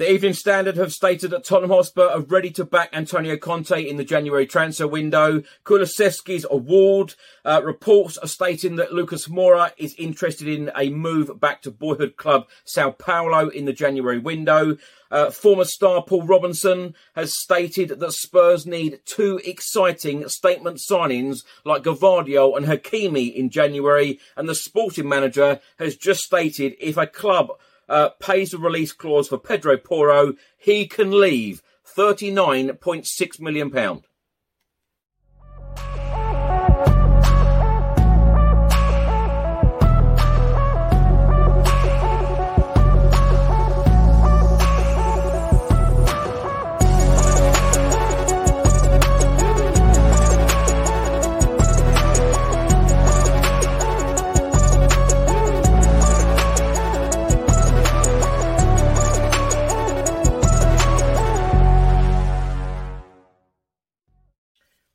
The Evening Standard have stated that Tottenham Hotspur are ready to back Antonio Conte in the January transfer window. Kulusevski's award. Uh, reports are stating that Lucas Moura is interested in a move back to boyhood club Sao Paulo in the January window. Uh, former star Paul Robinson has stated that Spurs need two exciting statement signings like Gvardiol and Hakimi in January. And the sporting manager has just stated if a club uh, pays the release clause for Pedro Porro, he can leave £39.6 million.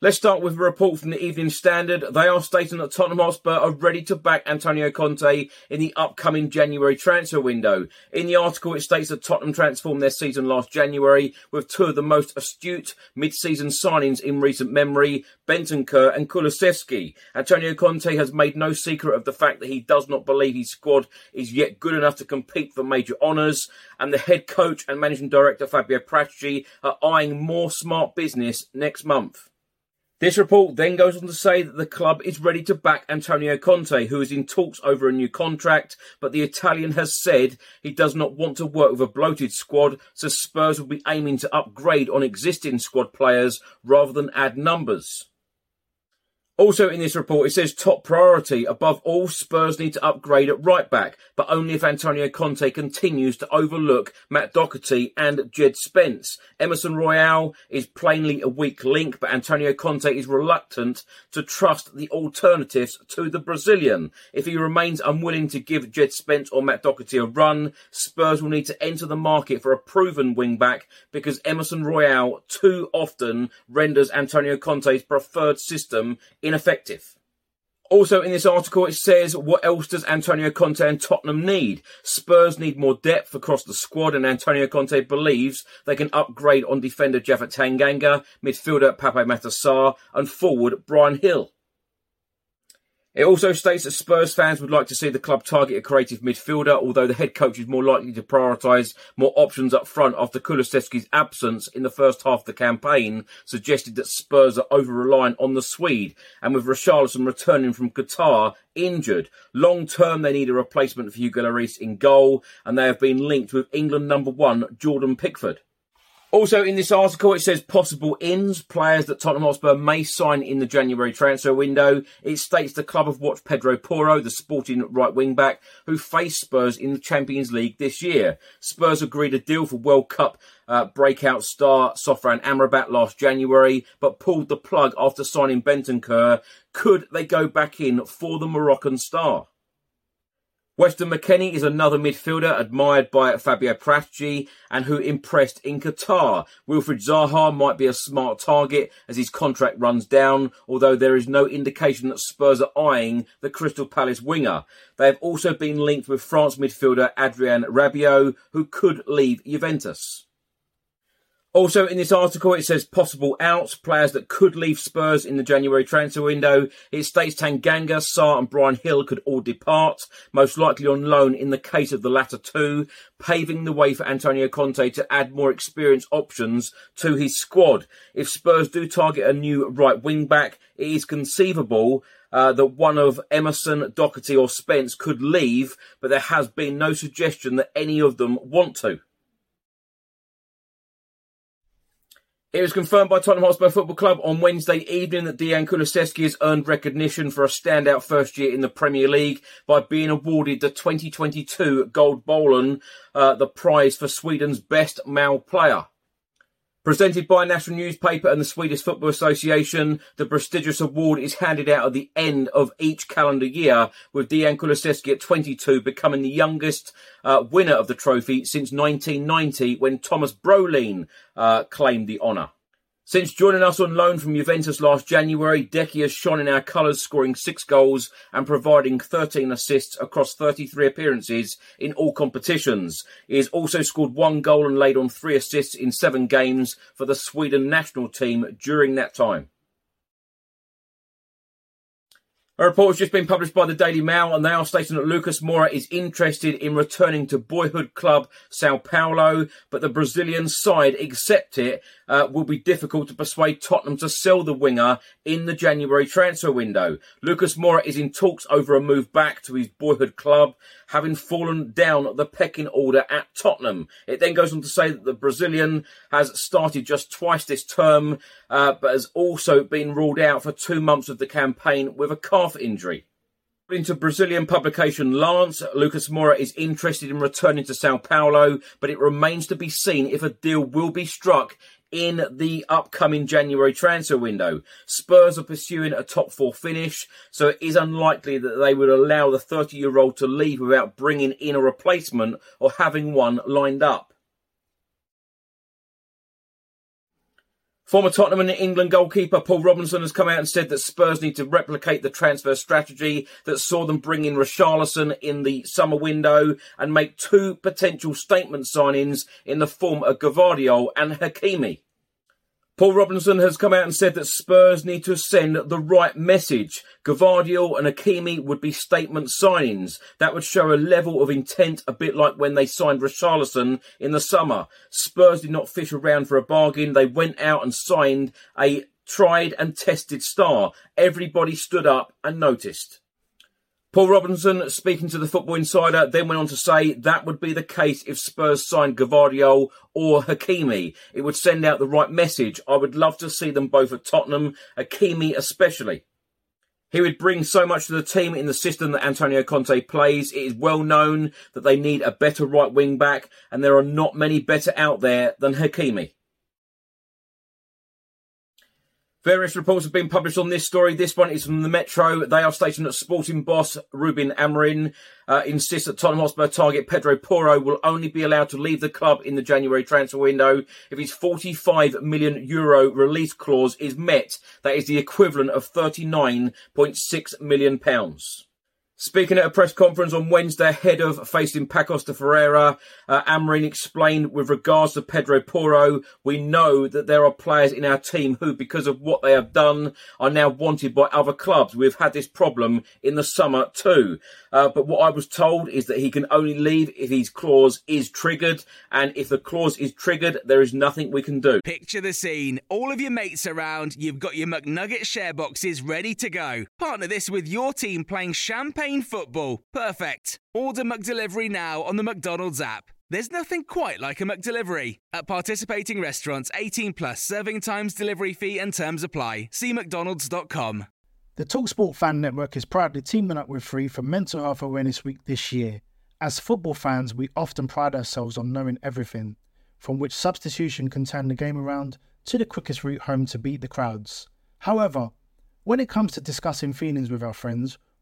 Let's start with a report from the Evening Standard. They are stating that Tottenham Hotspur are ready to back Antonio Conte in the upcoming January transfer window. In the article, it states that Tottenham transformed their season last January with two of the most astute mid-season signings in recent memory, Benton Bentancur and Kulusevski. Antonio Conte has made no secret of the fact that he does not believe his squad is yet good enough to compete for major honours, and the head coach and managing director Fabio Paratici are eyeing more smart business next month. This report then goes on to say that the club is ready to back Antonio Conte, who is in talks over a new contract, but the Italian has said he does not want to work with a bloated squad, so Spurs will be aiming to upgrade on existing squad players rather than add numbers. Also in this report, it says top priority. Above all, Spurs need to upgrade at right back, but only if Antonio Conte continues to overlook Matt Doherty and Jed Spence. Emerson Royal is plainly a weak link, but Antonio Conte is reluctant to trust the alternatives to the Brazilian. If he remains unwilling to give Jed Spence or Matt Doherty a run, Spurs will need to enter the market for a proven wingback because Emerson Royal too often renders Antonio Conte's preferred system ineffective. Also, in this article, it says, what else does Antonio Conte and Tottenham need? Spurs need more depth across the squad, and Antonio Conte believes they can upgrade on defender Japhet Tanganga, midfielder Pape Matar Sarr, and forward Bryan Gil. It also states that Spurs fans would like to see the club target a creative midfielder, although the head coach is more likely to prioritise more options up front after Kulusevski's absence in the first half of the campaign suggested that Spurs are over reliant on the Swede, and with Richarlison returning from Qatar injured. Long term, they need a replacement for Hugo Lloris in goal, and they have been linked with England number one Jordan Pickford. Also, in this article, it says possible ins, players that Tottenham Hotspur may sign in the January transfer window. It states the club have watched Pedro Porro, the sporting right wing back, who faced Spurs in the Champions League this year. Spurs agreed a deal for World Cup uh, breakout star Sofyan Amrabat last January, but pulled the plug after signing Bentancur. Could they go back in for the Moroccan star? Weston McKennie is another midfielder admired by Fabio Paratici and who impressed in Qatar. Wilfried Zaha might be a smart target as his contract runs down, although there is no indication that Spurs are eyeing the Crystal Palace winger. They have also been linked with France midfielder Adrien Rabiot, who could leave Juventus. Also, in this article, it says possible outs, players that could leave Spurs in the January transfer window. It states Tanganga, Sarr, and Bryan Gil could all depart, most likely on loan in the case of the latter two, paving the way for Antonio Conte to add more experienced options to his squad. If Spurs do target a new right wing back, it is conceivable uh, that one of Emerson, Doherty, or Spence could leave, but there has been no suggestion that any of them want to. It was confirmed by Tottenham Hotspur Football Club on Wednesday evening that Dejan Kulusevski has earned recognition for a standout first year in the Premier League by being awarded the 2022 Guldbollen, uh, the prize for Sweden's best male player. Presented by national newspaper and the Swedish Football Association, the prestigious award is handed out at the end of each calendar year, with Dejan Kulusevski at 22 becoming the youngest uh, winner of the trophy since 1990 when Thomas Brolin uh, claimed the honour. Since joining us on loan from Juventus last January, Deki has shone in our colours, scoring six goals and providing 13 assists across 33 appearances in all competitions. He has also scored one goal and laid on three assists in seven games for the Sweden national team during that time. A report has just been published by the Daily Mail and they are stating that Lucas Moura is interested in returning to boyhood club Sao Paulo, but the Brazilian side accept it uh, will be difficult to persuade Tottenham to sell the winger in the January transfer window. Lucas Moura is in talks over a move back to his boyhood club, having fallen down the pecking order at Tottenham. It then goes on to say that the Brazilian has started just twice this term, uh, but has also been ruled out for two months of the campaign with a calf injury. According to Brazilian publication Lance, Lucas Moura is interested in returning to Sao Paulo, but it remains to be seen if a deal will be struck in the upcoming January transfer window. Spurs are pursuing a top four finish, so it is unlikely that they would allow the 30 year old to leave without bringing in a replacement or having one lined up. Former Tottenham and England goalkeeper Paul Robinson has come out and said that Spurs need to replicate the transfer strategy that saw them bring in Richarlison in the summer window and make two potential statement signings in the form of Gvardiol and Hakimi. Paul Robinson has come out and said that Spurs need to send the right message. Gvardiol and Hakimi would be statement signings. That would show a level of intent, a bit like when they signed Richarlison in the summer. Spurs did not fish around for a bargain. They went out and signed a tried and tested star. Everybody stood up and noticed. Paul Robinson, speaking to the Football Insider, then went on to say that would be the case if Spurs signed Gvardiol or Hakimi. It would send out the right message. I would love to see them both at Tottenham, Hakimi especially. He would bring so much to the team in the system that Antonio Conte plays. It is well known that they need a better right wing back, and there are not many better out there than Hakimi. Various reports have been published on this story. This one is from the Metro. They are stating that sporting boss Ruben Amorim uh, insists that Tottenham Hotspur target Pedro Porro will only be allowed to leave the club in the January transfer window if his 45 million euro release clause is met. That is the equivalent of 39.6 million pounds. Speaking at a press conference on Wednesday ahead of facing Pacos de Ferreira, uh, Amorim explained with regards to Pedro Porro, we know that there are players in our team who, because of what they have done, are now wanted by other clubs. We've had this problem in the summer too. Uh, but what I was told is that he can only leave if his clause is triggered. And if the clause is triggered, there is nothing we can do. Picture the scene. All of your mates around, you've got your McNugget share boxes ready to go. Partner this with your team playing champagne football. Perfect. Order McDelivery now on the McDonald's app. There's nothing quite like a McDelivery. At participating restaurants, 18 plus serving times, delivery fee, and terms apply. See McDonald's.com. The Talksport Fan Network is proudly teaming up with Free for Mental Health Awareness Week this year. As football fans, we often pride ourselves on knowing everything, from which substitution can turn the game around to the quickest route home to beat the crowds. However, when it comes to discussing feelings with our friends,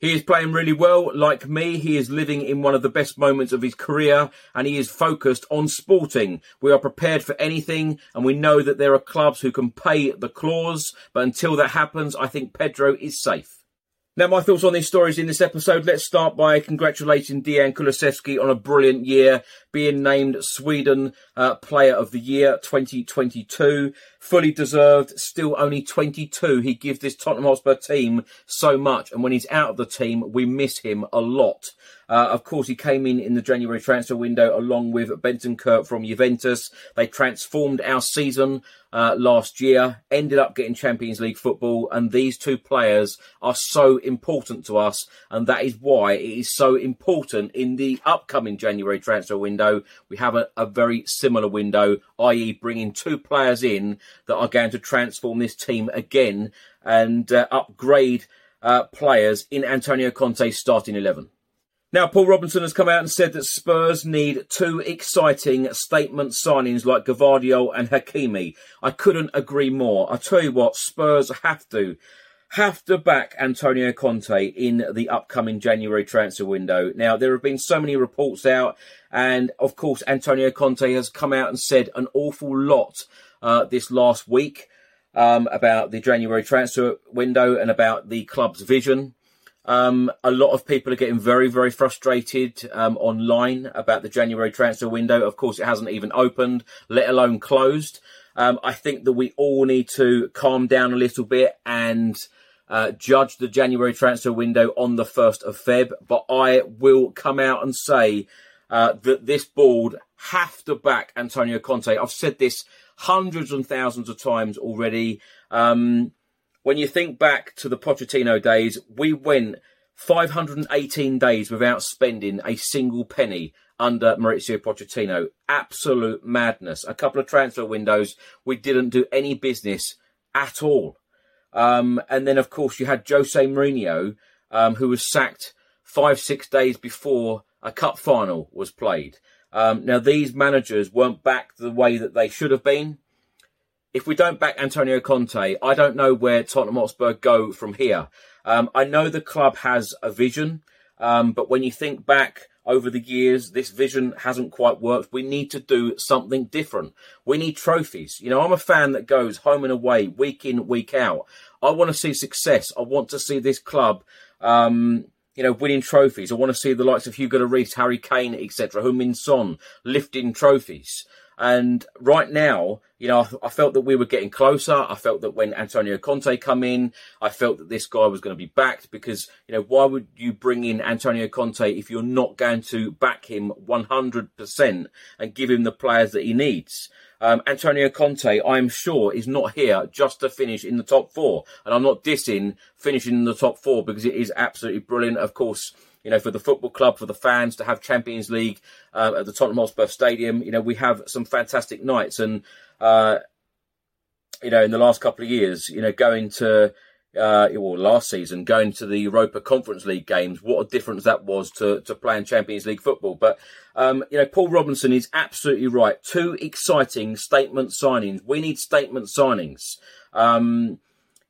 He is playing really well. Like me, he is living in one of the best moments of his career and he is focused on sporting. We are prepared for anything and we know that there are clubs who can pay the clause. But until that happens, I think Pedro is safe. Now, my thoughts on these stories in this episode. Let's start by congratulating Dejan Kulusevski on a brilliant year, being named Sweden uh, Player of the Year 2022. Fully deserved, still only 22. He gives this Tottenham Hotspur team so much, and when he's out of the team, we miss him a lot. Uh, of course, he came in in the January transfer window along with Bentancur from Juventus. They transformed our season uh, last year, ended up getting Champions League football, and these two players are so important to us, and that is why it is so important in the upcoming January transfer window. We have a, a very similar window, i.e., bringing two players in that are going to transform this team again and uh, upgrade uh, players in Antonio Conte's starting 11. Now, Paul Robinson has come out and said that Spurs need two exciting statement signings like Gvardiol and Hakimi. I couldn't agree more. I tell you what, Spurs have to have to back Antonio Conte in the upcoming January transfer window. Now, there have been so many reports out, and of course, Antonio Conte has come out and said an awful lot uh, this last week um, about the January transfer window and about the club's vision. Um, a lot of people are getting very, very frustrated um, online about the January transfer window. Of course, it hasn't even opened, let alone closed. Um, I think that we all need to calm down a little bit and uh, judge the January transfer window on the 1st of Feb. But I will come out and say uh, that this board have to back Antonio Conte. I've said this hundreds and thousands of times already. Um, when you think back to the Pochettino days, we went 518 days without spending a single penny under Mauricio Pochettino. Absolute madness. A couple of transfer windows, we didn't do any business at all. Um, and then, of course, you had Jose Mourinho, um, who was sacked five, six days before a cup final was played. Um, now, these managers weren't back the way that they should have been if we don't back Antonio Conte, I don't know where Tottenham Hotspur go from here. Um, I know the club has a vision, um, but when you think back over the years, this vision hasn't quite worked. We need to do something different. We need trophies. You know, I'm a fan that goes home and away, week in, week out. I want to see success. I want to see this club, um, you know, winning trophies. I want to see the likes of Hugo Lloris, Harry Kane, etc., Heung-min Son lifting trophies. And right now, you know, I, I, felt that we were getting closer. I felt that when Antonio Conte come in, I felt that this guy was going to be backed because, you know, why would you bring in Antonio Conte if you're not going to back him 100% and give him the players that he needs? Um, Antonio Conte, I'm sure, is not here just to finish in the top four. And I'm not dissing finishing in the top four because it is absolutely brilliant. Of course, you know, for the football club, for the fans to have Champions League uh, at the Tottenham Hotspur Stadium. You know, we have some fantastic nights, and uh, you know, in the last couple of years, you know, going to uh, well, last season, going to the Europa Conference League games, what a difference that was to, to playing Champions League football. But, um, you know, Paul Robinson is absolutely right. Two exciting statement signings. We need statement signings. Um,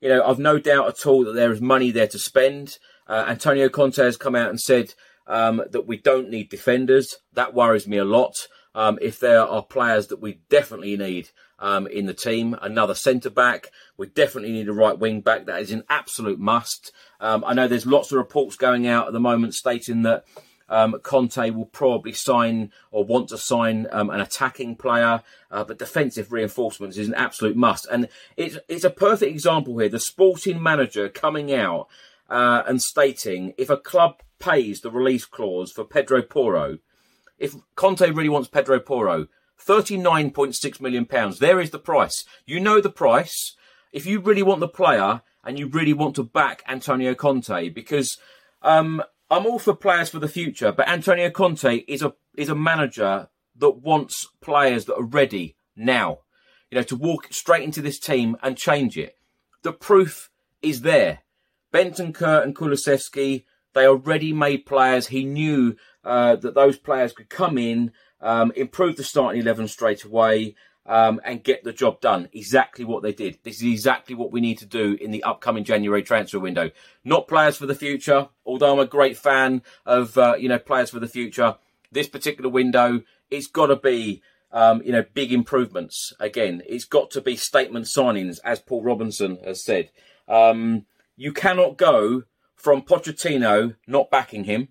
you know, I've no doubt at all that there is money there to spend. Uh, Antonio Conte has come out and said um, that we don't need defenders. That worries me a lot. Um, if there are players that we definitely need um, in the team, another centre back, we definitely need a right wing back. That is an absolute must. Um, I know there's lots of reports going out at the moment stating that um, Conte will probably sign or want to sign um, an attacking player, uh, but defensive reinforcements is an absolute must. And it's it's a perfect example here. The sporting manager coming out uh, and stating if a club pays the release clause for Pedro Porro, if Conte really wants Pedro Porro, £39.6 million. There is the price. You know the price. If you really want the player and you really want to back Antonio Conte, because um, I'm all for players for the future, but Antonio Conte is a is a manager that wants players that are ready now. You know, to walk straight into this team and change it. The proof is there. Bentancur and Kulusevski, they are ready-made players. He knew uh, that those players could come in um, improve the starting 11 straight away, um, and get the job done. Exactly what they did. This is exactly what we need to do in the upcoming January transfer window. Not players for the future, although I'm a great fan of, uh, you know, players for the future. This particular window, it's got to be, um, you know, big improvements. Again, it's got to be statement signings, as Paul Robinson has said. Um, you cannot go from Pochettino not backing him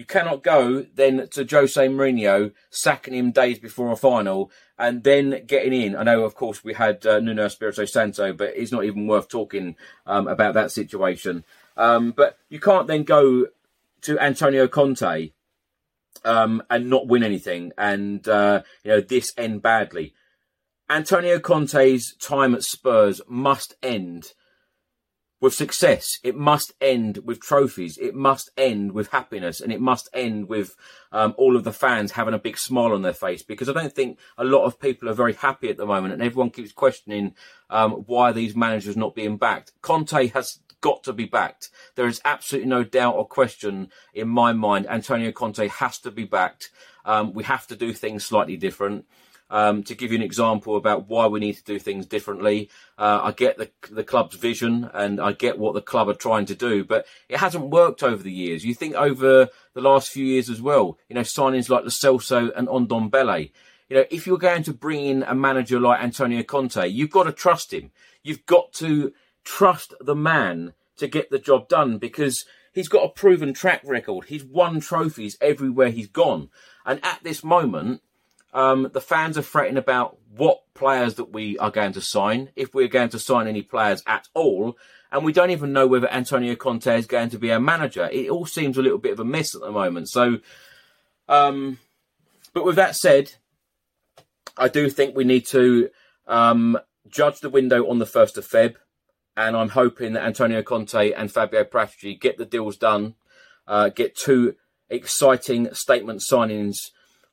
you cannot go then to Jose Mourinho, sacking him days before a final, and then getting in. I know, of course, we had uh, Nuno Espirito Santo, but it's not even worth talking um, about that situation. Um, but you can't then go to Antonio Conte um, and not win anything, and uh, you know this end badly. Antonio Conte's time at Spurs must end with success. It must end with trophies. It must end with happiness, and it must end with um, all of the fans having a big smile on their face. Because I don't think a lot of people are very happy at the moment, and everyone keeps questioning um, why these managers not being backed. Conte has got to be backed. There is absolutely no doubt or question in my mind. Antonio Conte has to be backed. Um, we have to do things slightly different. Um, to give you an example about why we need to do things differently, uh, I get the the club's vision and I get what the club are trying to do, but it hasn't worked over the years. You think over the last few years as well, you know, signings like Lo Celso and Ndombele. You know, if you're going to bring in a manager like Antonio Conte, you've got to trust him. You've got to trust the man to get the job done because he's got a proven track record. He's won trophies everywhere he's gone. And at this moment, um, the fans are fretting about what players that we are going to sign, if we're going to sign any players at all, and we don't even know whether Antonio Conte is going to be our manager. It all seems a little bit of a mess at the moment. So, um, but with that said, I do think we need to um, judge the window on the first of Feb, and I'm hoping that Antonio Conte and Fabio Paratici get the deals done, uh, get two exciting statement signings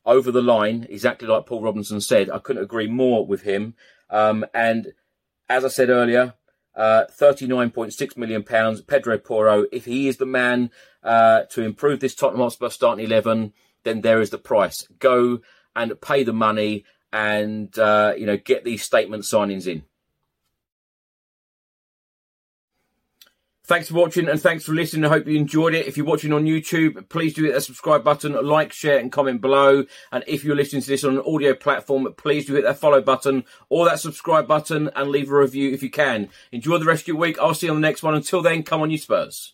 over the line, exactly like Paul Robinson said. I couldn't agree more with him. Um, and as I said earlier, uh, 39.6 million pounds. Pedro Porro, if he is the man uh, to improve this Tottenham Hotspur starting 11, then there is the price. Go and pay the money and, uh, you know, get these statement signings in. Thanks for watching and thanks for listening. I hope you enjoyed it. If you're watching on YouTube, please do hit that subscribe button, like, share, and comment below. And if you're listening to this on an audio platform, please do hit that follow button or that subscribe button and leave a review if you can. Enjoy the rest of your week. I'll see you on the next one. Until then, come on, you Spurs.